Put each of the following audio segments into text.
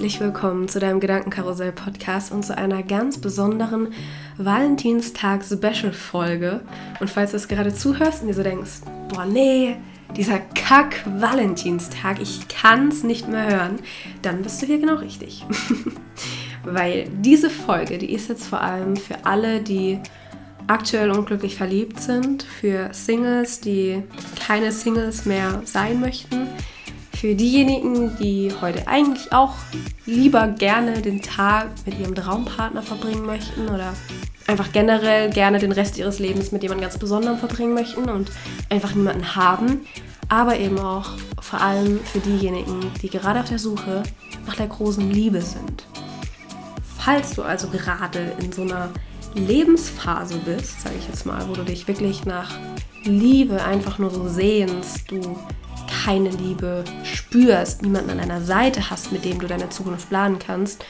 herzlich willkommen zu deinem Gedankenkarussell-Podcast und zu einer ganz besonderen Valentinstag-Special-Folge. Und falls du es gerade zuhörst und dir so denkst, boah, nee, dieser Kack-Valentinstag, ich kann es nicht mehr hören, dann bist du hier genau richtig. Weil diese Folge, die ist jetzt vor allem für alle, die aktuell unglücklich verliebt sind, für Singles, die keine Singles mehr sein möchten für diejenigen, die heute eigentlich auch lieber gerne den Tag mit ihrem Traumpartner verbringen möchten oder einfach generell gerne den Rest ihres Lebens mit jemandem ganz Besonderem verbringen möchten und einfach niemanden haben, aber eben auch vor allem für diejenigen, die gerade auf der Suche nach der großen Liebe sind. Falls du also gerade in so einer Lebensphase bist, sage ich jetzt mal, wo du dich wirklich nach Liebe einfach nur so sehnst, du keine Liebe spürst, niemanden an deiner Seite hast, mit dem du deine Zukunft planen kannst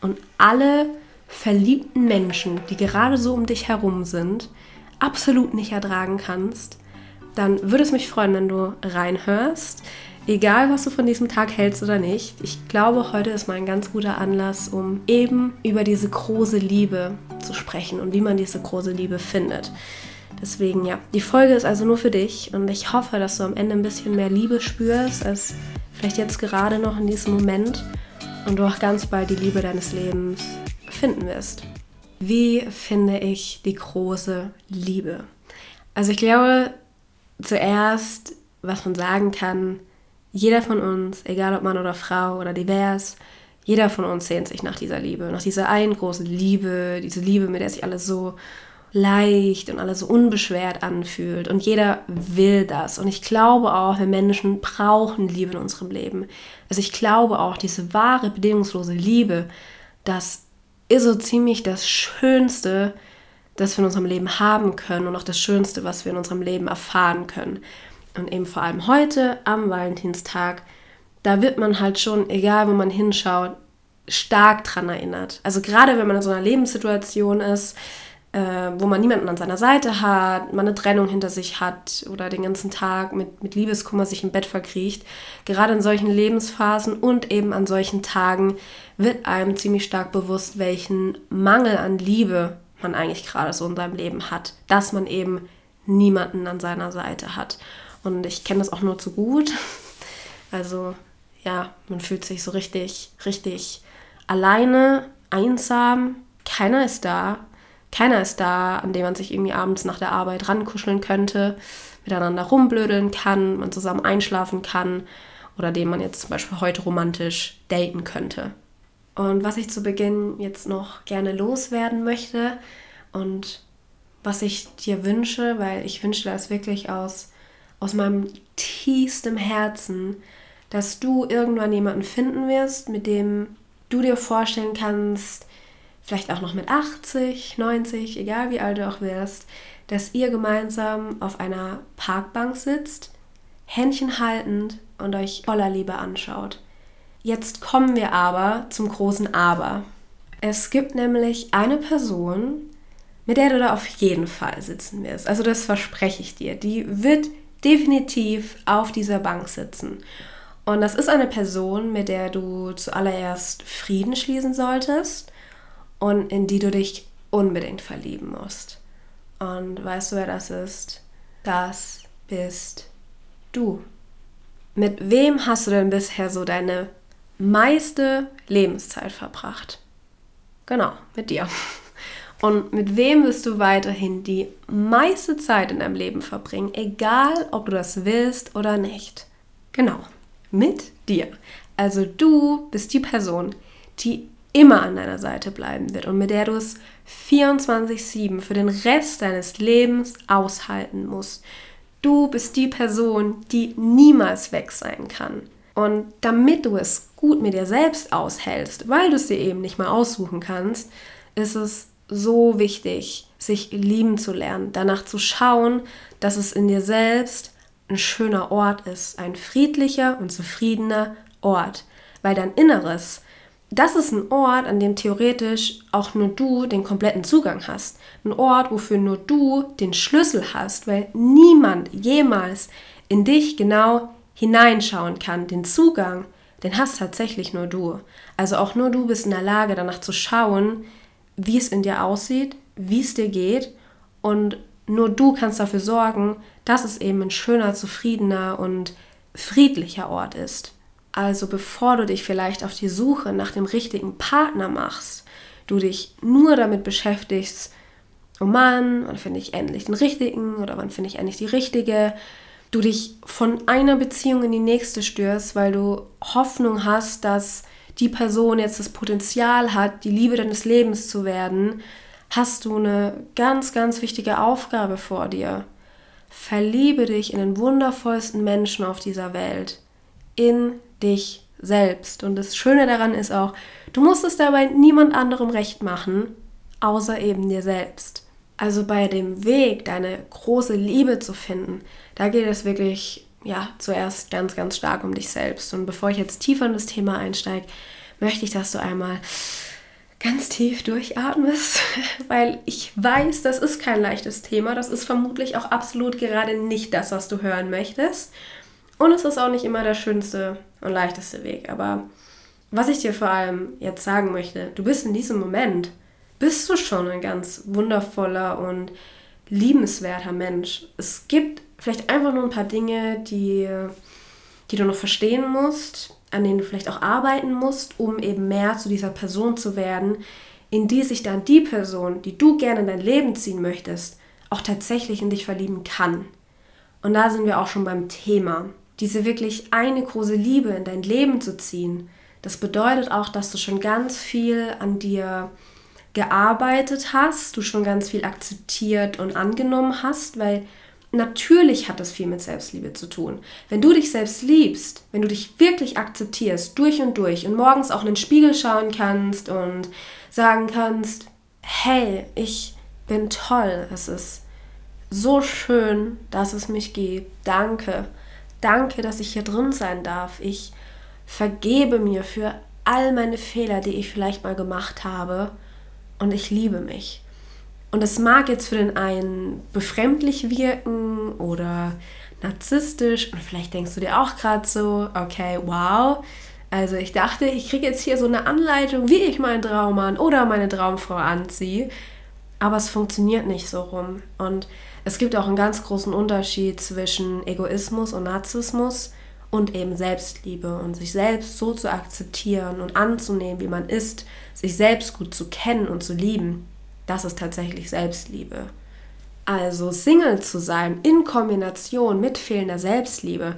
und alle verliebten Menschen, die gerade so um dich herum sind, absolut nicht ertragen kannst, dann würde es mich freuen, wenn du reinhörst. Egal, was du von diesem Tag hältst oder nicht, ich glaube, heute ist mal ein ganz guter Anlass, um eben über diese große Liebe zu sprechen und wie man diese große Liebe findet. Deswegen ja, die Folge ist also nur für dich und ich hoffe, dass du am Ende ein bisschen mehr Liebe spürst als vielleicht jetzt gerade noch in diesem Moment und du auch ganz bald die Liebe deines Lebens finden wirst. Wie finde ich die große Liebe? Also ich glaube, zuerst, was man sagen kann, jeder von uns, egal ob Mann oder Frau oder divers, jeder von uns sehnt sich nach dieser Liebe, nach dieser einen großen Liebe, diese Liebe, mit der sich alles so leicht und alles so unbeschwert anfühlt. Und jeder will das. Und ich glaube auch, wir Menschen brauchen Liebe in unserem Leben. Also ich glaube auch, diese wahre, bedingungslose Liebe, das ist so ziemlich das Schönste, das wir in unserem Leben haben können und auch das Schönste, was wir in unserem Leben erfahren können. Und eben vor allem heute am Valentinstag, da wird man halt schon, egal wo man hinschaut, stark dran erinnert. Also gerade wenn man in so einer Lebenssituation ist, äh, wo man niemanden an seiner Seite hat, man eine Trennung hinter sich hat oder den ganzen Tag mit, mit Liebeskummer sich im Bett verkriecht. Gerade in solchen Lebensphasen und eben an solchen Tagen wird einem ziemlich stark bewusst, welchen Mangel an Liebe man eigentlich gerade so in seinem Leben hat, dass man eben niemanden an seiner Seite hat. Und ich kenne das auch nur zu gut. Also ja, man fühlt sich so richtig, richtig alleine, einsam. Keiner ist da keiner ist da, an dem man sich irgendwie abends nach der Arbeit rankuscheln könnte, miteinander rumblödeln kann, man zusammen einschlafen kann oder dem man jetzt zum Beispiel heute romantisch daten könnte. Und was ich zu Beginn jetzt noch gerne loswerden möchte und was ich dir wünsche, weil ich wünsche das wirklich aus, aus meinem tiefstem Herzen, dass du irgendwann jemanden finden wirst, mit dem du dir vorstellen kannst, vielleicht auch noch mit 80, 90, egal wie alt du auch wirst, dass ihr gemeinsam auf einer Parkbank sitzt, Händchen haltend und euch voller Liebe anschaut. Jetzt kommen wir aber zum großen Aber. Es gibt nämlich eine Person, mit der du da auf jeden Fall sitzen wirst. Also das verspreche ich dir. Die wird definitiv auf dieser Bank sitzen. Und das ist eine Person, mit der du zuallererst Frieden schließen solltest und in die du dich unbedingt verlieben musst. Und weißt du, wer das ist? Das bist du. Mit wem hast du denn bisher so deine meiste Lebenszeit verbracht? Genau, mit dir. Und mit wem wirst du weiterhin die meiste Zeit in deinem Leben verbringen, egal ob du das willst oder nicht? Genau, mit dir. Also du bist die Person, die immer an deiner Seite bleiben wird und mit der du es 24-7 für den Rest deines Lebens aushalten musst. Du bist die Person, die niemals weg sein kann. Und damit du es gut mit dir selbst aushältst, weil du es dir eben nicht mal aussuchen kannst, ist es so wichtig, sich lieben zu lernen, danach zu schauen, dass es in dir selbst ein schöner Ort ist, ein friedlicher und zufriedener Ort, weil dein Inneres das ist ein Ort, an dem theoretisch auch nur du den kompletten Zugang hast. Ein Ort, wofür nur du den Schlüssel hast, weil niemand jemals in dich genau hineinschauen kann, den Zugang den hast tatsächlich nur du. Also auch nur du bist in der Lage, danach zu schauen, wie es in dir aussieht, wie es dir geht und nur du kannst dafür sorgen, dass es eben ein schöner, zufriedener und friedlicher Ort ist. Also bevor du dich vielleicht auf die Suche nach dem richtigen Partner machst, du dich nur damit beschäftigst, oh Mann, wann finde ich endlich den richtigen oder wann finde ich endlich die richtige, du dich von einer Beziehung in die nächste stürzt, weil du Hoffnung hast, dass die Person jetzt das Potenzial hat, die Liebe deines Lebens zu werden, hast du eine ganz, ganz wichtige Aufgabe vor dir. Verliebe dich in den wundervollsten Menschen auf dieser Welt, in dich selbst. Und das Schöne daran ist auch, du musst es dabei niemand anderem recht machen, außer eben dir selbst. Also bei dem Weg, deine große Liebe zu finden, da geht es wirklich, ja, zuerst ganz, ganz stark um dich selbst. Und bevor ich jetzt tiefer in das Thema einsteige, möchte ich, dass du einmal ganz tief durchatmest, weil ich weiß, das ist kein leichtes Thema. Das ist vermutlich auch absolut gerade nicht das, was du hören möchtest. Und es ist auch nicht immer der schönste und leichteste Weg. Aber was ich dir vor allem jetzt sagen möchte, du bist in diesem Moment, bist du schon ein ganz wundervoller und liebenswerter Mensch. Es gibt vielleicht einfach nur ein paar Dinge, die, die du noch verstehen musst, an denen du vielleicht auch arbeiten musst, um eben mehr zu dieser Person zu werden, in die sich dann die Person, die du gerne in dein Leben ziehen möchtest, auch tatsächlich in dich verlieben kann. Und da sind wir auch schon beim Thema. Diese wirklich eine große Liebe in dein Leben zu ziehen, das bedeutet auch, dass du schon ganz viel an dir gearbeitet hast, du schon ganz viel akzeptiert und angenommen hast, weil Natürlich hat das viel mit Selbstliebe zu tun. Wenn du dich selbst liebst, wenn du dich wirklich akzeptierst, durch und durch und morgens auch in den Spiegel schauen kannst und sagen kannst, hey, ich bin toll, es ist so schön, dass es mich gibt, danke, danke, dass ich hier drin sein darf, ich vergebe mir für all meine Fehler, die ich vielleicht mal gemacht habe und ich liebe mich. Und es mag jetzt für den einen befremdlich wirken oder narzisstisch und vielleicht denkst du dir auch gerade so, okay, wow. Also ich dachte, ich kriege jetzt hier so eine Anleitung, wie ich meinen Traummann oder meine Traumfrau anziehe. Aber es funktioniert nicht so rum. Und es gibt auch einen ganz großen Unterschied zwischen Egoismus und Narzissmus und eben Selbstliebe und sich selbst so zu akzeptieren und anzunehmen, wie man ist, sich selbst gut zu kennen und zu lieben das ist tatsächlich Selbstliebe. Also Single zu sein in Kombination mit fehlender Selbstliebe,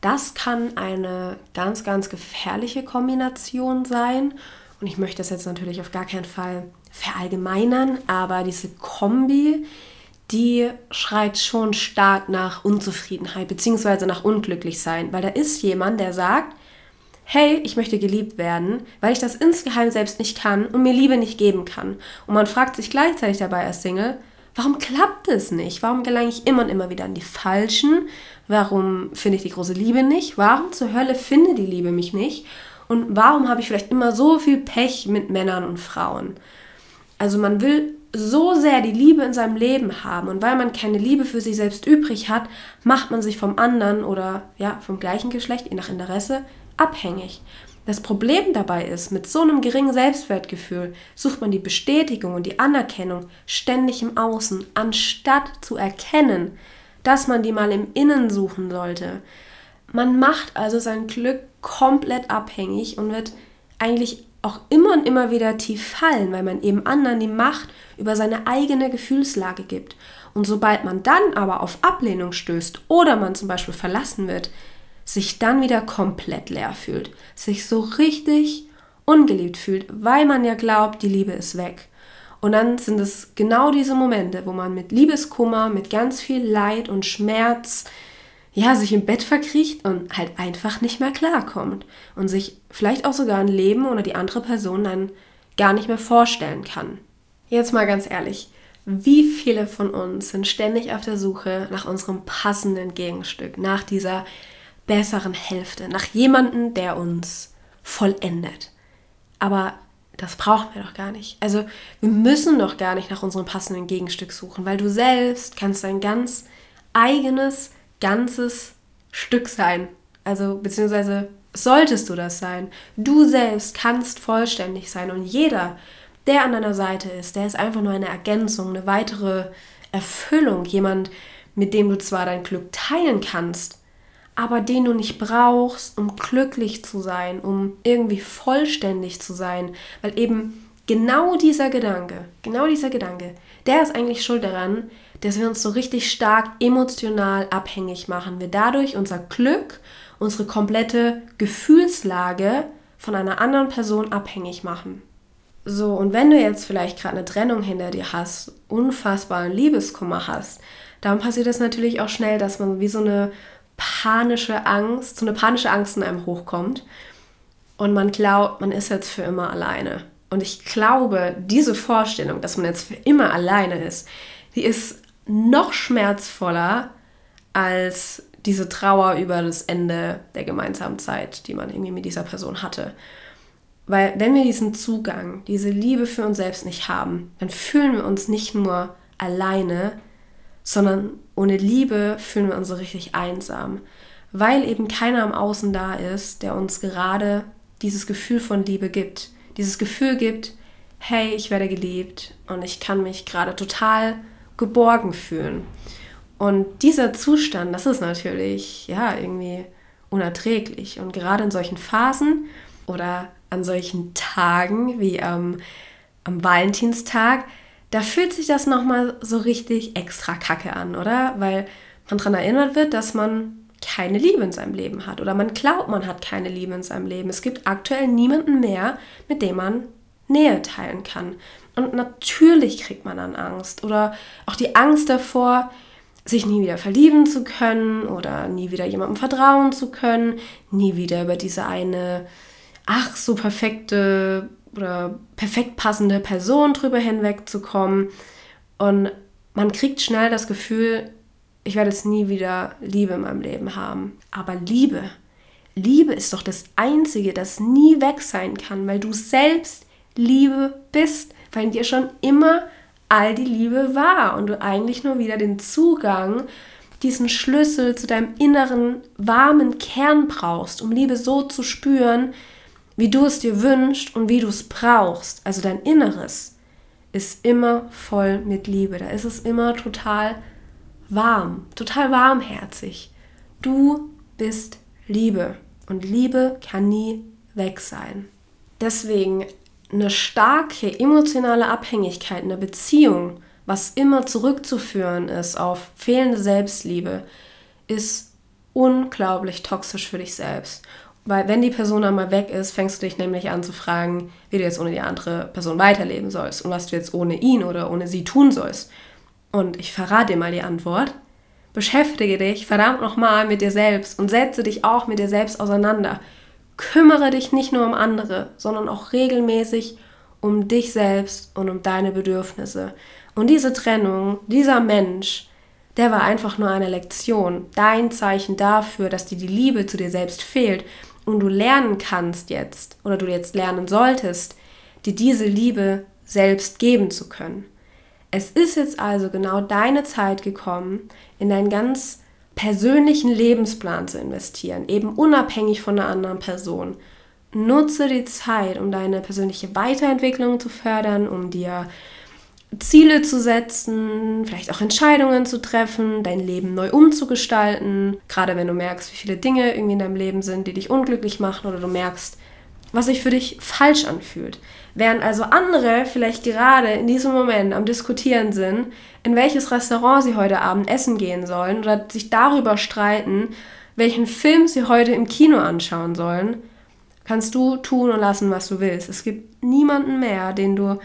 das kann eine ganz, ganz gefährliche Kombination sein. Und ich möchte das jetzt natürlich auf gar keinen Fall verallgemeinern, aber diese Kombi, die schreit schon stark nach Unzufriedenheit bzw. nach Unglücklichsein, weil da ist jemand, der sagt, hey, ich möchte geliebt werden, weil ich das insgeheim selbst nicht kann und mir Liebe nicht geben kann. Und man fragt sich gleichzeitig dabei als Single, warum klappt es nicht? Warum gelange ich immer und immer wieder an die Falschen? Warum finde ich die große Liebe nicht? Warum zur Hölle finde die Liebe mich nicht? Und warum habe ich vielleicht immer so viel Pech mit Männern und Frauen? Also man will so sehr die Liebe in seinem Leben haben und weil man keine Liebe für sich selbst übrig hat, macht man sich vom anderen oder ja, vom gleichen Geschlecht, je nach Interesse, abhängig. Das Problem dabei ist, mit so einem geringen Selbstwertgefühl sucht man die Bestätigung und die Anerkennung ständig im Außen, anstatt zu erkennen, dass man die mal im Innen suchen sollte. Man macht also sein Glück komplett abhängig und wird eigentlich auch immer und immer wieder tief fallen, weil man eben anderen die Macht über seine eigene Gefühlslage gibt. Und sobald man dann aber auf Ablehnung stößt oder man zum Beispiel verlassen wird, sich dann wieder komplett leer fühlt, sich so richtig ungeliebt fühlt, weil man ja glaubt, die Liebe ist weg. Und dann sind es genau diese Momente, wo man mit Liebeskummer, mit ganz viel Leid und Schmerz, ja, sich im Bett verkriecht und halt einfach nicht mehr klarkommt und sich vielleicht auch sogar ein Leben oder die andere Person dann gar nicht mehr vorstellen kann. Jetzt mal ganz ehrlich, wie viele von uns sind ständig auf der Suche nach unserem passenden Gegenstück, nach dieser besseren Hälfte, nach jemandem, der uns vollendet. Aber das brauchen wir doch gar nicht. Also wir müssen doch gar nicht nach unserem passenden Gegenstück suchen, weil du selbst kannst dein ganz eigenes, ganzes Stück sein. Also beziehungsweise solltest du das sein. Du selbst kannst vollständig sein und jeder, der an deiner Seite ist, der ist einfach nur eine Ergänzung, eine weitere Erfüllung, jemand, mit dem du zwar dein Glück teilen kannst, aber den du nicht brauchst, um glücklich zu sein, um irgendwie vollständig zu sein, weil eben genau dieser Gedanke, genau dieser Gedanke, der ist eigentlich schuld daran, dass wir uns so richtig stark emotional abhängig machen. Wir dadurch unser Glück, unsere komplette Gefühlslage von einer anderen Person abhängig machen. So, und wenn du jetzt vielleicht gerade eine Trennung hinter dir hast, unfassbaren Liebeskummer hast, dann passiert es natürlich auch schnell, dass man wie so eine panische Angst, so eine panische Angst in einem hochkommt und man glaubt, man ist jetzt für immer alleine. Und ich glaube, diese Vorstellung, dass man jetzt für immer alleine ist, die ist noch schmerzvoller als diese Trauer über das Ende der gemeinsamen Zeit, die man irgendwie mit dieser Person hatte. Weil wenn wir diesen Zugang, diese Liebe für uns selbst nicht haben, dann fühlen wir uns nicht nur alleine, sondern ohne Liebe fühlen wir uns so richtig einsam, weil eben keiner am Außen da ist, der uns gerade dieses Gefühl von Liebe gibt, dieses Gefühl gibt, hey, ich werde geliebt und ich kann mich gerade total geborgen fühlen. Und dieser Zustand, das ist natürlich ja irgendwie unerträglich und gerade in solchen Phasen oder an solchen Tagen wie am, am Valentinstag, da fühlt sich das nochmal so richtig extra kacke an, oder? Weil man daran erinnert wird, dass man keine Liebe in seinem Leben hat oder man glaubt, man hat keine Liebe in seinem Leben. Es gibt aktuell niemanden mehr, mit dem man Nähe teilen kann. Und natürlich kriegt man dann Angst oder auch die Angst davor, sich nie wieder verlieben zu können oder nie wieder jemandem vertrauen zu können, nie wieder über diese eine ach so perfekte oder perfekt passende Person drüber hinwegzukommen. Und man kriegt schnell das Gefühl, ich werde es nie wieder Liebe in meinem Leben haben. Aber Liebe, Liebe ist doch das Einzige, das nie weg sein kann, weil du selbst Liebe bist, weil in dir schon immer all die Liebe war und du eigentlich nur wieder den Zugang, diesen Schlüssel zu deinem inneren warmen Kern brauchst, um Liebe so zu spüren, wie du es dir wünschst und wie du es brauchst, also dein Inneres, ist immer voll mit Liebe. Da ist es immer total warm, total warmherzig. Du bist Liebe und Liebe kann nie weg sein. Deswegen eine starke emotionale Abhängigkeit in der Beziehung, was immer zurückzuführen ist auf fehlende Selbstliebe, ist unglaublich toxisch für dich selbst. Weil wenn die Person einmal weg ist, fängst du dich nämlich an zu fragen, wie du jetzt ohne die andere Person weiterleben sollst und was du jetzt ohne ihn oder ohne sie tun sollst. Und ich verrate dir mal die Antwort. Beschäftige dich verdammt nochmal mit dir selbst und setze dich auch mit dir selbst auseinander. Kümmere dich nicht nur um andere, sondern auch regelmäßig um dich selbst und um deine Bedürfnisse. Und diese Trennung, dieser Mensch, der war einfach nur eine Lektion, dein Zeichen dafür, dass dir die Liebe zu dir selbst fehlt und du lernen kannst jetzt oder du jetzt lernen solltest, dir diese Liebe selbst geben zu können. Es ist jetzt also genau deine Zeit gekommen, in deinen ganz persönlichen Lebensplan zu investieren, eben unabhängig von einer anderen Person. Nutze die Zeit, um deine persönliche Weiterentwicklung zu fördern, um dir Ziele zu setzen, vielleicht auch Entscheidungen zu treffen, dein Leben neu umzugestalten. Gerade wenn du merkst, wie viele Dinge irgendwie in deinem Leben sind, die dich unglücklich machen oder du merkst, was sich für dich falsch anfühlt. Während also andere vielleicht gerade in diesem Moment am Diskutieren sind, in welches Restaurant sie heute Abend essen gehen sollen oder sich darüber streiten, welchen Film sie heute im Kino anschauen sollen, kannst du tun und lassen, was du willst. Es gibt niemanden mehr, den du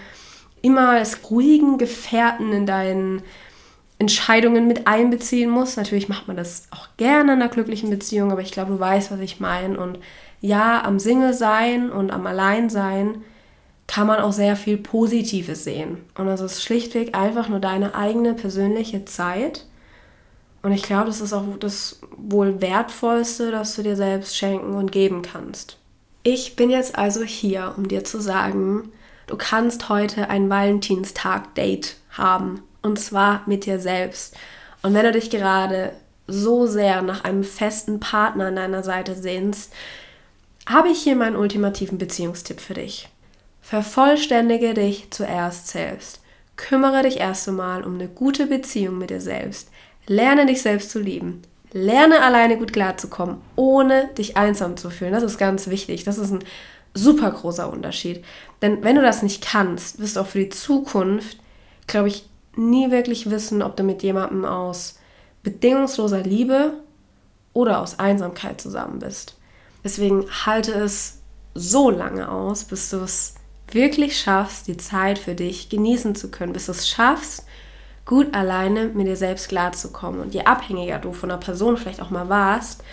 immer als ruhigen Gefährten in deinen Entscheidungen mit einbeziehen musst. Natürlich macht man das auch gerne in einer glücklichen Beziehung, aber ich glaube, du weißt, was ich meine. Und ja, am Single sein und am Alleinsein kann man auch sehr viel Positives sehen. Und das ist schlichtweg einfach nur deine eigene persönliche Zeit. Und ich glaube, das ist auch das wohl wertvollste, das du dir selbst schenken und geben kannst. Ich bin jetzt also hier, um dir zu sagen, Du kannst heute ein Valentinstag-Date haben. Und zwar mit dir selbst. Und wenn du dich gerade so sehr nach einem festen Partner an deiner Seite sehnst, habe ich hier meinen ultimativen Beziehungstipp für dich. Vervollständige dich zuerst selbst. Kümmere dich erst einmal um eine gute Beziehung mit dir selbst. Lerne dich selbst zu lieben. Lerne alleine gut klarzukommen, ohne dich einsam zu fühlen. Das ist ganz wichtig. Das ist ein super großer Unterschied. Denn wenn du das nicht kannst, wirst du auch für die Zukunft, glaube ich, nie wirklich wissen, ob du mit jemandem aus bedingungsloser Liebe oder aus Einsamkeit zusammen bist. Deswegen halte es so lange aus, bis du es wirklich schaffst, die Zeit für dich genießen zu können, bis du es schaffst, gut alleine mit dir selbst klarzukommen. Und je abhängiger du von einer Person vielleicht auch mal warst,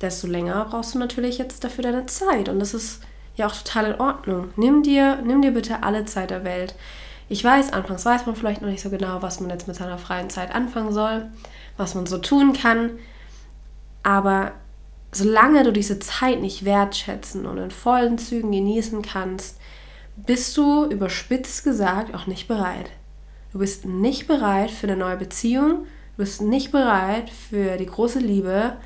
desto länger brauchst du natürlich jetzt dafür deine Zeit. Und das ist ja auch total in Ordnung. Nimm dir, nimm dir bitte alle Zeit der Welt. Ich weiß, anfangs weiß man vielleicht noch nicht so genau, was man jetzt mit seiner freien Zeit anfangen soll, was man so tun kann. Aber solange du diese Zeit nicht wertschätzen und in vollen Zügen genießen kannst, bist du überspitzt gesagt auch nicht bereit. Du bist nicht bereit für eine neue Beziehung, du bist nicht bereit für die große Liebe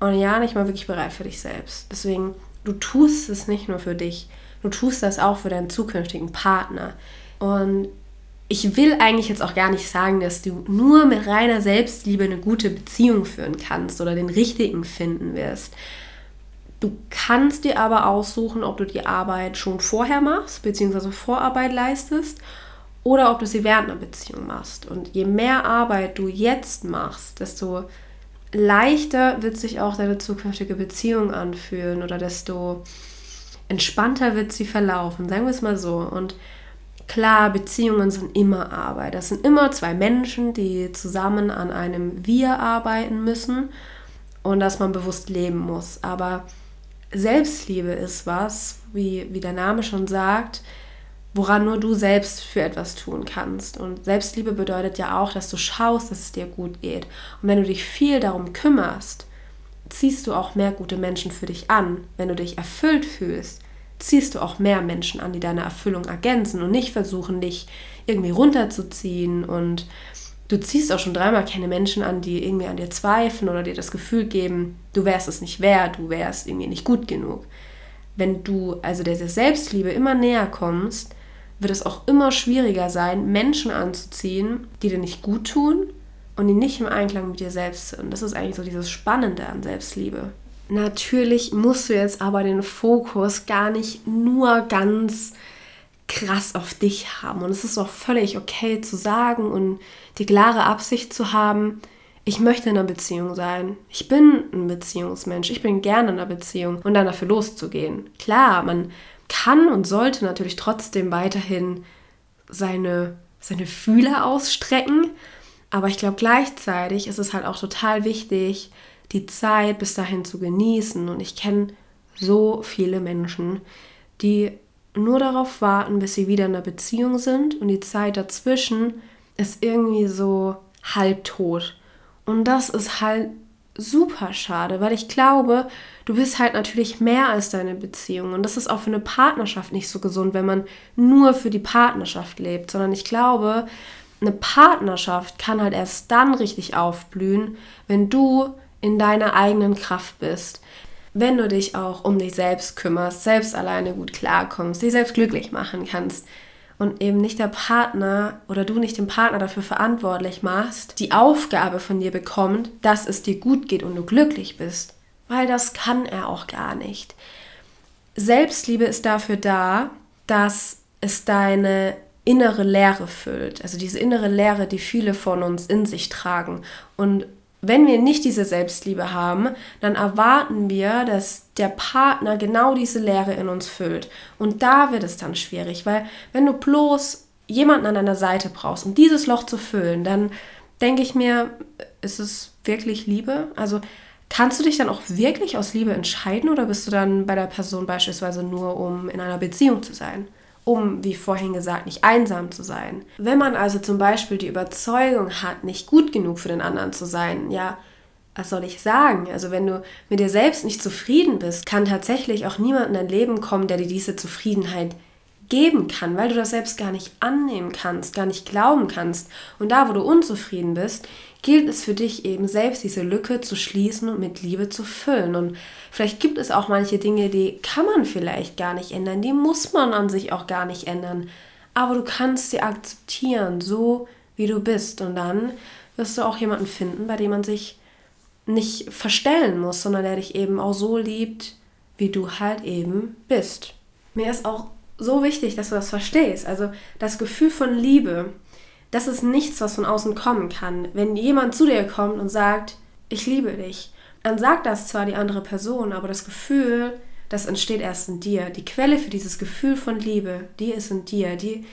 und ja, nicht mal wirklich bereit für dich selbst. Deswegen, du tust es nicht nur für dich, du tust das auch für deinen zukünftigen Partner. Und ich will eigentlich jetzt auch gar nicht sagen, dass du nur mit reiner Selbstliebe eine gute Beziehung führen kannst oder den richtigen finden wirst. Du kannst dir aber aussuchen, ob du die Arbeit schon vorher machst, beziehungsweise Vorarbeit leistest, oder ob du sie während einer Beziehung machst. Und je mehr Arbeit du jetzt machst, desto leichter wird sich auch deine zukünftige Beziehung anfühlen oder desto entspannter wird sie verlaufen, sagen wir es mal so. Und klar, Beziehungen sind immer Arbeit. Das sind immer zwei Menschen, die zusammen an einem Wir arbeiten müssen und dass man bewusst leben muss. Aber Selbstliebe ist was, wie, wie der Name schon sagt, woran nur du selbst für etwas tun kannst. Und Selbstliebe bedeutet ja auch, dass du schaust, dass es dir gut geht. Und wenn du dich viel darum kümmerst, ziehst du auch mehr gute Menschen für dich an. Wenn du dich erfüllt fühlst, ziehst du auch mehr Menschen an, die deine Erfüllung ergänzen und nicht versuchen, dich irgendwie runterzuziehen und du ziehst auch schon dreimal keine Menschen an, die irgendwie an dir zweifeln oder dir das Gefühl geben, du wärst es nicht wert, du wärst irgendwie nicht gut genug. Wenn du also der Selbstliebe immer näher kommst, wird es auch immer schwieriger sein, Menschen anzuziehen, die dir nicht gut tun und die nicht im Einklang mit dir selbst sind. Das ist eigentlich so dieses Spannende an Selbstliebe. Natürlich musst du jetzt aber den Fokus gar nicht nur ganz krass auf dich haben. Und es ist auch völlig okay zu sagen und die klare Absicht zu haben, ich möchte in einer Beziehung sein. Ich bin ein Beziehungsmensch. Ich bin gerne in einer Beziehung und dann dafür loszugehen. Klar, man kann und sollte natürlich trotzdem weiterhin seine, seine Fühler ausstrecken. Aber ich glaube, gleichzeitig ist es halt auch total wichtig, die Zeit bis dahin zu genießen. Und ich kenne so viele Menschen, die nur darauf warten, bis sie wieder in einer Beziehung sind und die Zeit dazwischen ist irgendwie so halbtot. Und das ist halt super schade, weil ich glaube, du bist halt natürlich mehr als deine Beziehung. Und das ist auch für eine Partnerschaft nicht so gesund, wenn man nur für die Partnerschaft lebt, sondern ich glaube, eine Partnerschaft kann halt erst dann richtig aufblühen, wenn du in deiner eigenen Kraft bist. Wenn du dich auch um dich selbst kümmerst, selbst alleine gut klarkommst, dich selbst glücklich machen kannst, und eben nicht der Partner oder du nicht den Partner dafür verantwortlich machst, die Aufgabe von dir bekommt, dass es dir gut geht und du glücklich bist. Weil das kann er auch gar nicht. Selbstliebe ist dafür da, dass es deine innere Leere füllt. Also diese innere Leere, die viele von uns in sich tragen. Und wenn wir nicht diese Selbstliebe haben, dann erwarten wir, dass der Partner genau diese Leere in uns füllt. Und da wird es dann schwierig, weil wenn du bloß jemanden an deiner Seite brauchst, um dieses Loch zu füllen, dann denke ich mir, ist es wirklich Liebe? Also kannst du dich dann auch wirklich aus Liebe entscheiden oder bist du dann bei der Person beispielsweise nur, um in einer Beziehung zu sein? Um, wie vorhin gesagt, nicht einsam zu sein. Wenn man also zum Beispiel die Überzeugung hat, nicht gut genug für den anderen zu sein, ja, was soll ich sagen? Also wenn du mit dir selbst nicht zufrieden bist, kann tatsächlich auch niemand in dein Leben kommen, der dir diese Zufriedenheit geben kann, weil du das selbst gar nicht annehmen kannst, gar nicht glauben kannst. Und da, wo du unzufrieden bist, gilt es für dich eben selbst, diese Lücke zu schließen und mit Liebe zu füllen. Und vielleicht gibt es auch manche Dinge, die kann man vielleicht gar nicht ändern, die muss man an sich auch gar nicht ändern. Aber du kannst sie akzeptieren, so wie du bist. Und dann wirst du auch jemanden finden, bei dem man sich nicht verstellen muss, sondern der dich eben auch so liebt, wie du halt eben bist. Mir ist auch so wichtig, dass du das verstehst. Also das Gefühl von Liebe, das ist nichts, was von außen kommen kann. Wenn jemand zu dir kommt und sagt, ich liebe dich, dann sagt das zwar die andere Person, aber das Gefühl, das entsteht erst in dir. Die Quelle für dieses Gefühl von Liebe, die ist in dir, die,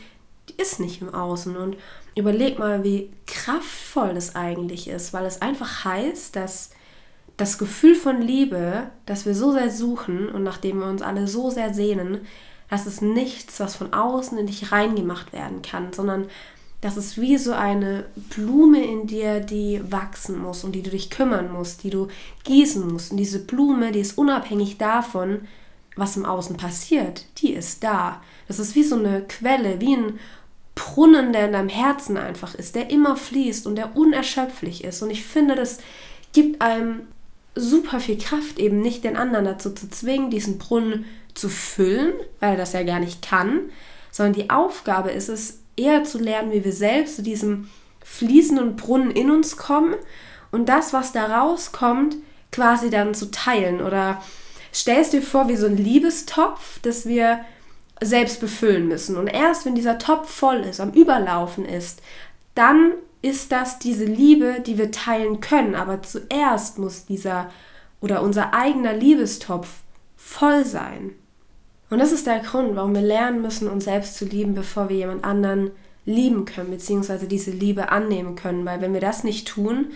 die ist nicht im Außen. Und überleg mal, wie kraftvoll das eigentlich ist, weil es einfach heißt, dass das Gefühl von Liebe, das wir so sehr suchen und nachdem wir uns alle so sehr sehnen, das ist nichts, was von außen in dich reingemacht werden kann, sondern das ist wie so eine Blume in dir, die wachsen muss und die du dich kümmern musst, die du gießen musst. Und diese Blume, die ist unabhängig davon, was im Außen passiert, die ist da. Das ist wie so eine Quelle, wie ein Brunnen, der in deinem Herzen einfach ist, der immer fließt und der unerschöpflich ist. Und ich finde, das gibt einem super viel Kraft, eben nicht den anderen dazu zu zwingen, diesen Brunnen zu füllen, weil er das ja gar nicht kann, sondern die Aufgabe ist es, eher zu lernen, wie wir selbst zu diesem fließenden Brunnen in uns kommen und das, was da rauskommt, quasi dann zu teilen. Oder stellst dir vor, wie so ein Liebestopf, das wir selbst befüllen müssen. Und erst wenn dieser Topf voll ist, am Überlaufen ist, dann ist das diese Liebe, die wir teilen können. Aber zuerst muss dieser oder unser eigener Liebestopf voll sein. Und das ist der Grund, warum wir lernen müssen, uns selbst zu lieben, bevor wir jemand anderen lieben können, beziehungsweise diese Liebe annehmen können. Weil wenn wir das nicht tun,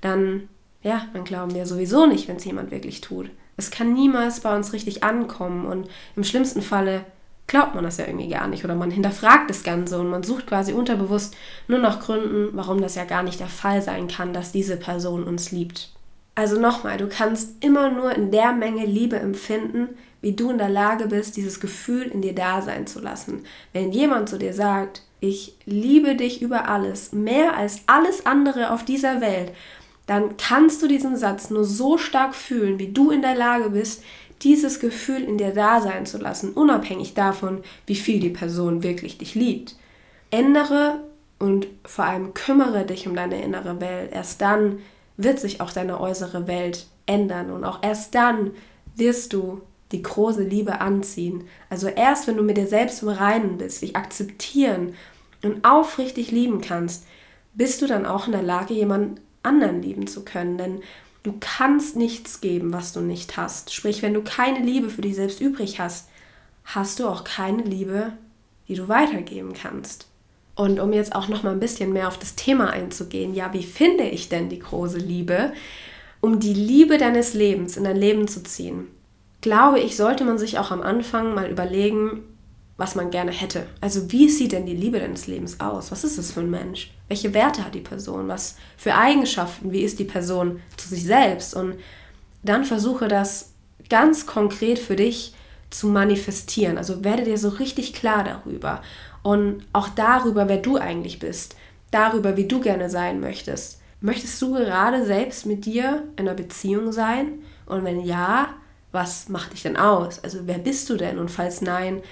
dann, ja, dann glauben wir sowieso nicht, wenn es jemand wirklich tut. Es kann niemals bei uns richtig ankommen und im schlimmsten Falle glaubt man das ja irgendwie gar nicht oder man hinterfragt das Ganze und man sucht quasi unterbewusst nur nach Gründen, warum das ja gar nicht der Fall sein kann, dass diese Person uns liebt. Also nochmal, du kannst immer nur in der Menge Liebe empfinden, wie du in der Lage bist, dieses Gefühl in dir da sein zu lassen. Wenn jemand zu dir sagt, ich liebe dich über alles, mehr als alles andere auf dieser Welt, dann kannst du diesen Satz nur so stark fühlen, wie du in der Lage bist, dieses Gefühl in dir da sein zu lassen, unabhängig davon, wie viel die Person wirklich dich liebt. Ändere und vor allem kümmere dich um deine innere Welt. Erst dann wird sich auch deine äußere Welt ändern und auch erst dann wirst du die große Liebe anziehen. Also erst wenn du mit dir selbst im Reinen bist, dich akzeptieren und aufrichtig lieben kannst, bist du dann auch in der Lage, jemand anderen lieben zu können. Denn du kannst nichts geben, was du nicht hast. Sprich, wenn du keine Liebe für dich selbst übrig hast, hast du auch keine Liebe, die du weitergeben kannst. Und um jetzt auch noch mal ein bisschen mehr auf das Thema einzugehen, ja, wie finde ich denn die große Liebe? Um die Liebe deines Lebens in dein Leben zu ziehen, glaube ich, sollte man sich auch am Anfang mal überlegen, was man gerne hätte. Also wie sieht denn die Liebe deines Lebens aus? Was ist es für ein Mensch? Welche Werte hat die Person? Was für Eigenschaften? Wie ist die Person zu sich selbst? Und dann versuche das ganz konkret für dich zu manifestieren. Also werde dir so richtig klar darüber und auch darüber, wer du eigentlich bist, darüber, wie du gerne sein möchtest. Möchtest du gerade selbst mit dir in einer Beziehung sein? Und wenn ja, was macht dich denn aus? Also wer bist du denn? Und falls nein,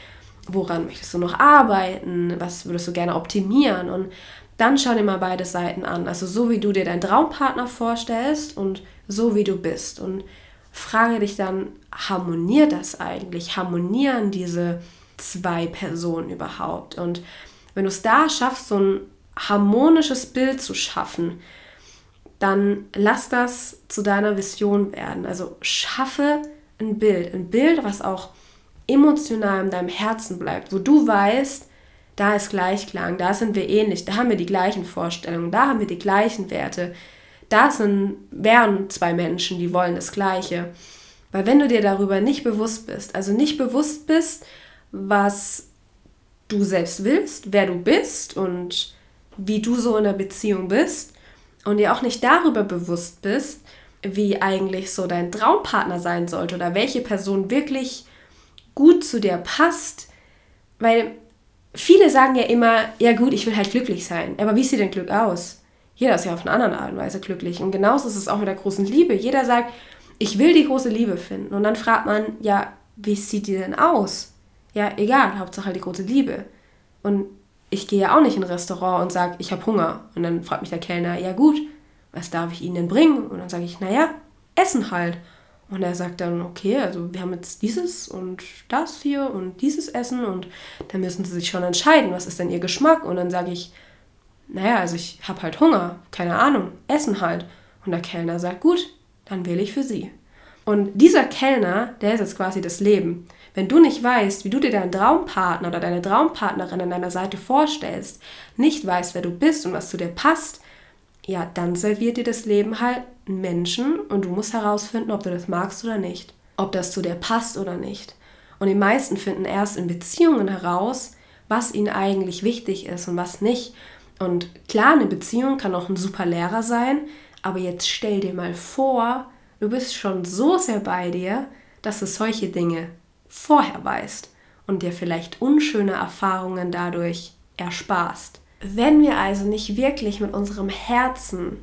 woran möchtest du noch arbeiten? Was würdest du gerne optimieren? Und dann schau dir mal beide Seiten an. Also so wie du dir deinen Traumpartner vorstellst und so wie du bist. Und frage dich dann, harmoniert das eigentlich? Harmonieren diese zwei Personen überhaupt? Und wenn du es da schaffst, so ein harmonisches Bild zu schaffen, dann lass das zu deiner Vision werden. Also schaffe ein Bild, ein Bild, was auch emotional in deinem Herzen bleibt, wo du weißt, da ist Gleichklang, da sind wir ähnlich, da haben wir die gleichen Vorstellungen, da haben wir die gleichen Werte, da sind, wären zwei Menschen, die wollen das Gleiche. Weil wenn du dir darüber nicht bewusst bist, also nicht bewusst bist, was du selbst willst, wer du bist und wie du so in der Beziehung bist und dir auch nicht darüber bewusst bist, wie eigentlich so dein Traumpartner sein sollte oder welche Person wirklich gut zu dir passt, Weil viele sagen ja immer, ja gut, ich will halt glücklich sein. Aber wie sieht denn Glück aus? Jeder ist ja auf eine andere Art und Weise glücklich. Und genauso ist es auch mit der großen Liebe. Jeder sagt, ich will die große Liebe finden. Und dann fragt man, ja, wie sieht die denn aus? Ja, egal, Hauptsache halt die große Liebe. Und ich gehe ja auch nicht in ein Restaurant und sage, ich habe Hunger. Und dann fragt mich der Kellner, ja gut, was darf ich Ihnen denn bringen? Und dann sage ich, naja, Essen halt. Und er sagt dann, okay, also wir haben jetzt dieses und das hier und dieses Essen und dann müssen Sie sich schon entscheiden, was ist denn Ihr Geschmack? Und dann sage ich, naja, also ich habe halt Hunger, keine Ahnung, Essen halt. Und der Kellner sagt, gut, dann wähle ich für Sie. Und dieser Kellner, der ist jetzt quasi das Leben. Wenn du nicht weißt, wie du dir deinen Traumpartner oder deine Traumpartnerin an deiner Seite vorstellst, nicht weißt, wer du bist und was zu dir passt, ja, dann serviert dir das Leben halt Menschen und du musst herausfinden, ob du das magst oder nicht, ob das zu dir passt oder nicht. Und die meisten finden erst in Beziehungen heraus, was ihnen eigentlich wichtig ist und was nicht. Und klar, eine Beziehung kann auch ein super Lehrer sein, aber jetzt stell dir mal vor, du bist schon so sehr bei dir, dass du solche Dinge vorher weißt und dir vielleicht unschöne Erfahrungen dadurch ersparst. Wenn wir also nicht wirklich mit unserem Herzen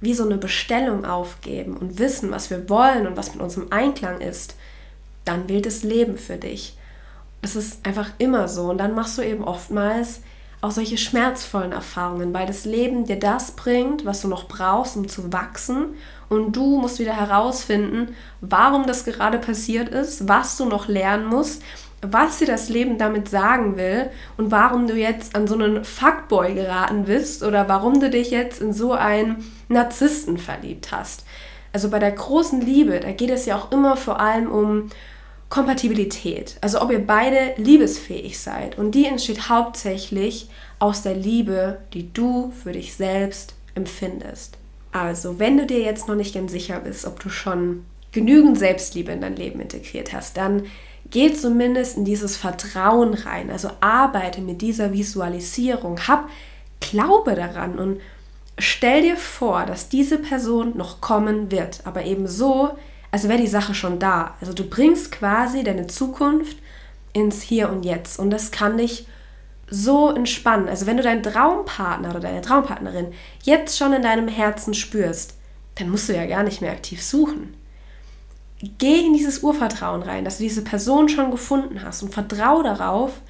wie so eine Bestellung aufgeben und wissen, was wir wollen und was mit unserem Einklang ist, dann will das Leben für dich. Es ist einfach immer so und dann machst du eben oftmals auch solche schmerzvollen Erfahrungen, weil das Leben dir das bringt, was du noch brauchst, um zu wachsen. Und du musst wieder herausfinden, warum das gerade passiert ist, was du noch lernen musst, was dir das Leben damit sagen will und warum du jetzt an so einen Fuckboy geraten bist oder warum du dich jetzt in so einen Narzissten verliebt hast. Also bei der großen Liebe, da geht es ja auch immer vor allem um Kompatibilität, also ob ihr beide liebesfähig seid. Und die entsteht hauptsächlich aus der Liebe, die du für dich selbst empfindest. Also, wenn du dir jetzt noch nicht ganz sicher bist, ob du schon genügend Selbstliebe in dein Leben integriert hast, dann geh zumindest in dieses Vertrauen rein. Also arbeite mit dieser Visualisierung, hab Glaube daran und stell dir vor, dass diese Person noch kommen wird, aber eben so, als wäre die Sache schon da. Also du bringst quasi deine Zukunft ins Hier und Jetzt und das kann dich so entspannen. Also wenn du deinen Traumpartner oder deine Traumpartnerin jetzt schon in deinem Herzen spürst, dann musst du ja gar nicht mehr aktiv suchen. Geh in dieses Urvertrauen rein, dass du diese Person schon gefunden hast und vertraue darauf,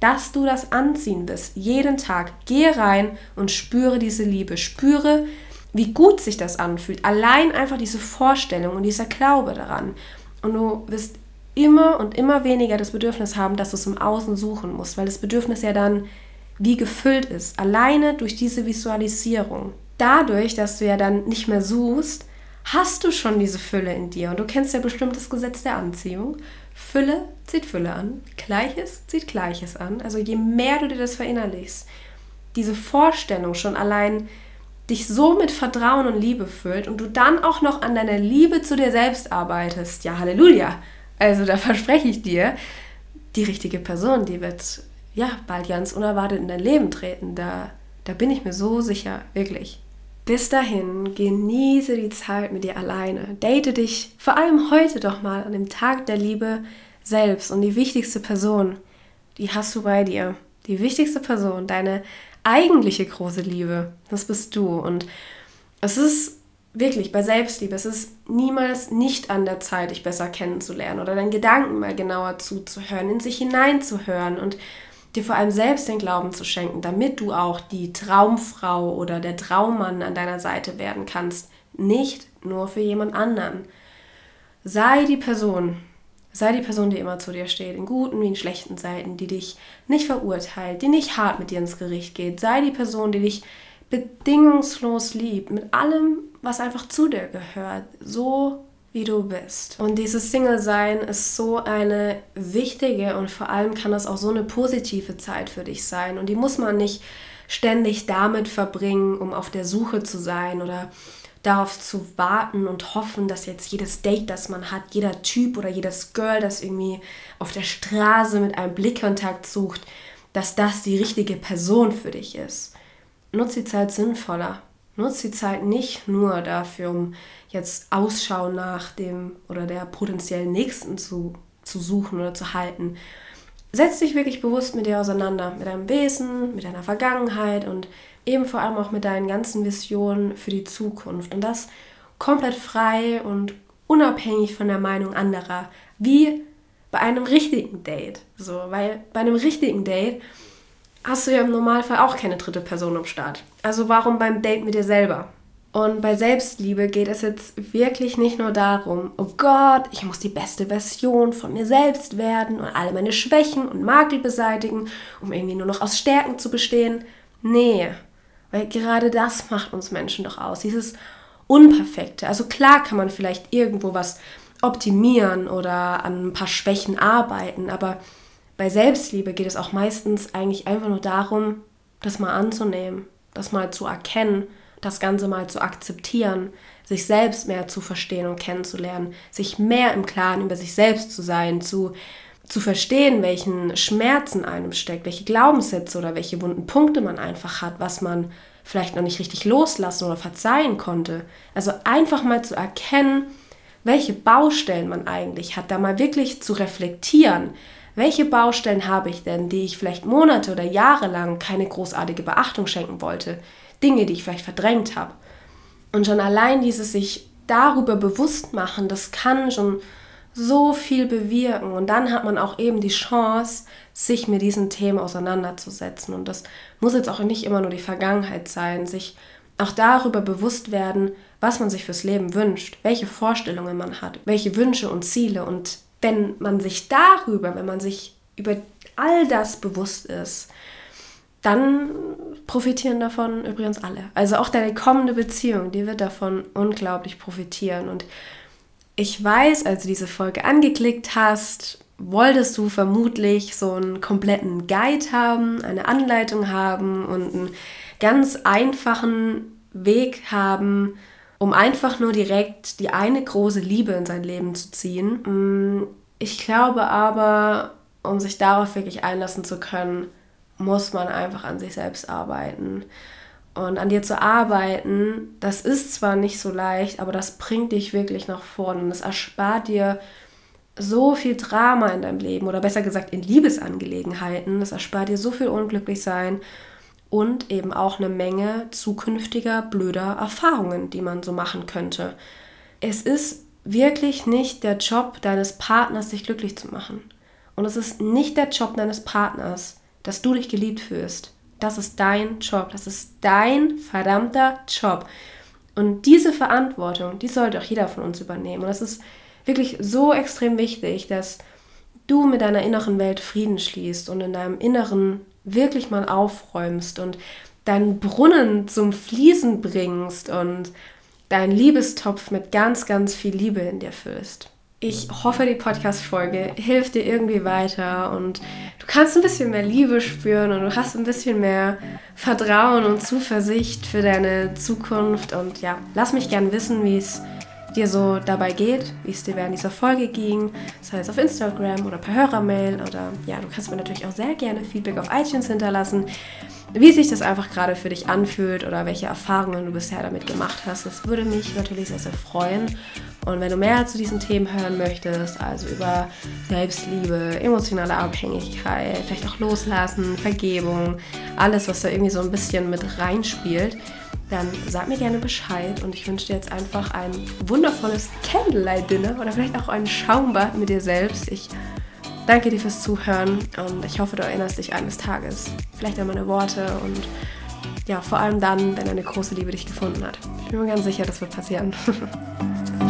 dass du das anziehen wirst. Jeden Tag. Geh rein und spüre diese Liebe. Spüre, wie gut sich das anfühlt. Allein einfach diese Vorstellung und dieser Glaube daran. Und du wirst immer und immer weniger das Bedürfnis haben, dass du es im Außen suchen musst, weil das Bedürfnis ja dann wie gefüllt ist. Alleine durch diese Visualisierung. Dadurch, dass du ja dann nicht mehr suchst, hast du schon diese Fülle in dir. Und du kennst ja bestimmt das Gesetz der Anziehung. Fülle zieht Fülle an, Gleiches zieht Gleiches an. Also je mehr du dir das verinnerlichst, diese Vorstellung schon allein dich so mit Vertrauen und Liebe füllt und du dann auch noch an deiner Liebe zu dir selbst arbeitest, ja, Halleluja. Also da verspreche ich dir, die richtige Person, die wird ja bald ganz unerwartet in dein Leben treten. Da, da bin ich mir so sicher, wirklich. Bis dahin, genieße die Zeit mit dir alleine. Date dich vor allem heute doch mal an dem Tag der Liebe selbst und die wichtigste Person, die hast du bei dir. Die wichtigste Person, deine eigentliche große Liebe, das bist du. Und es ist wirklich bei Selbstliebe, es ist niemals nicht an der Zeit, dich besser kennenzulernen oder deinen Gedanken mal genauer zuzuhören, in sich hineinzuhören und dir vor allem selbst den Glauben zu schenken, damit du auch die Traumfrau oder der Traummann an deiner Seite werden kannst, nicht nur für jemand anderen. Sei die Person, sei die Person, die immer zu dir steht, in guten wie in schlechten Zeiten, die dich nicht verurteilt, die nicht hart mit dir ins Gericht geht. Sei die Person, die dich bedingungslos liebt, mit allem, was einfach zu dir gehört. So wie du bist. Und dieses Single-Sein ist so eine wichtige und vor allem kann das auch so eine positive Zeit für dich sein. Und die muss man nicht ständig damit verbringen, um auf der Suche zu sein oder darauf zu warten und hoffen, dass jetzt jedes Date, das man hat, jeder Typ oder jedes Girl, das irgendwie auf der Straße mit einem Blickkontakt sucht, dass das die richtige Person für dich ist. Nutz die Zeit sinnvoller. Nutz die Zeit nicht nur dafür, um jetzt Ausschau nach dem oder der potenziellen Nächsten zu, zu suchen oder zu halten. setz dich wirklich bewusst mit dir auseinander, mit deinem Wesen, mit deiner Vergangenheit und eben vor allem auch mit deinen ganzen Visionen für die Zukunft. Und das komplett frei und unabhängig von der Meinung anderer. Wie bei einem richtigen Date. So, weil bei einem richtigen Date hast du ja im Normalfall auch keine dritte Person am Start. Also warum beim Date mit dir selber? Und bei Selbstliebe geht es jetzt wirklich nicht nur darum, oh Gott, ich muss die beste Version von mir selbst werden und alle meine Schwächen und Makel beseitigen, um irgendwie nur noch aus Stärken zu bestehen. Nee, weil gerade das macht uns Menschen doch aus, dieses Unperfekte. Also klar kann man vielleicht irgendwo was optimieren oder an ein paar Schwächen arbeiten, aber bei Selbstliebe geht es auch meistens eigentlich einfach nur darum, das mal anzunehmen, das mal zu erkennen, das Ganze mal zu akzeptieren, sich selbst mehr zu verstehen und kennenzulernen, sich mehr im Klaren über sich selbst zu sein, zu, zu verstehen, welchen Schmerzen einem steckt, welche Glaubenssätze oder welche wunden Punkte man einfach hat, was man vielleicht noch nicht richtig loslassen oder verzeihen konnte. Also einfach mal zu erkennen, welche Baustellen man eigentlich hat, da mal wirklich zu reflektieren. Welche Baustellen habe ich denn, die ich vielleicht Monate oder Jahre lang keine großartige Beachtung schenken wollte? Dinge, die ich vielleicht verdrängt habe. Und schon allein dieses sich darüber bewusst machen, das kann schon so viel bewirken. Und dann hat man auch eben die Chance, sich mit diesen Themen auseinanderzusetzen. Und das muss jetzt auch nicht immer nur die Vergangenheit sein, sich auch darüber bewusst werden, was man sich fürs Leben wünscht, welche Vorstellungen man hat, welche Wünsche und Ziele. Und wenn man sich darüber, wenn man sich über all das bewusst ist, dann profitieren davon übrigens alle. Also auch deine kommende Beziehung, die wird davon unglaublich profitieren. Und ich weiß, als du diese Folge angeklickt hast, wolltest du vermutlich so einen kompletten Guide haben, eine Anleitung haben und einen ganz einfachen Weg haben, um einfach nur direkt die eine große Liebe in sein Leben zu ziehen. Mm, ich glaube aber, um sich darauf wirklich einlassen zu können, muss man einfach an sich selbst arbeiten. Und an dir zu arbeiten, das ist zwar nicht so leicht, aber das bringt dich wirklich nach vorne. Und es erspart dir so viel Drama in deinem Leben oder besser gesagt in Liebesangelegenheiten. Das erspart dir so viel Unglücklichsein und eben auch eine Menge zukünftiger blöder Erfahrungen, die man so machen könnte. Es ist wirklich nicht der Job deines Partners, dich glücklich zu machen. Und es ist nicht der Job deines Partners, dass du dich geliebt fühlst. Das ist dein Job. Das ist dein verdammter Job. Und diese Verantwortung, die sollte auch jeder von uns übernehmen. Und das ist wirklich so extrem wichtig, dass du mit deiner inneren Welt Frieden schließt und in deinem Inneren wirklich mal aufräumst und deinen Brunnen zum Fließen bringst und deinen Liebestopf mit ganz, ganz viel Liebe in dir füllst. Ich hoffe, die Podcast-Folge hilft dir irgendwie weiter und du kannst ein bisschen mehr Liebe spüren und du hast ein bisschen mehr Vertrauen und Zuversicht für deine Zukunft. Und ja, lass mich gern wissen, wie es dir so dabei geht, wie es dir während dieser Folge ging, sei es auf Instagram oder per Hörermail oder ja, du kannst mir natürlich auch sehr gerne Feedback auf iTunes hinterlassen, wie sich das einfach gerade für dich anfühlt oder welche Erfahrungen du bisher damit gemacht hast. Das würde mich natürlich sehr, sehr freuen. Und wenn du mehr zu diesen Themen hören möchtest, also über Selbstliebe, emotionale Abhängigkeit, vielleicht auch Loslassen, Vergebung, alles, was da irgendwie so ein bisschen mit reinspielt, dann sag mir gerne Bescheid und ich wünsche dir jetzt einfach ein wundervolles Candlelight-Dinner oder vielleicht auch ein Schaumbad mit dir selbst. Ich danke dir fürs Zuhören und ich hoffe, du erinnerst dich eines Tages vielleicht an meine Worte und ja, vor allem dann, wenn eine große Liebe dich gefunden hat. Ich bin mir ganz sicher, das wird passieren.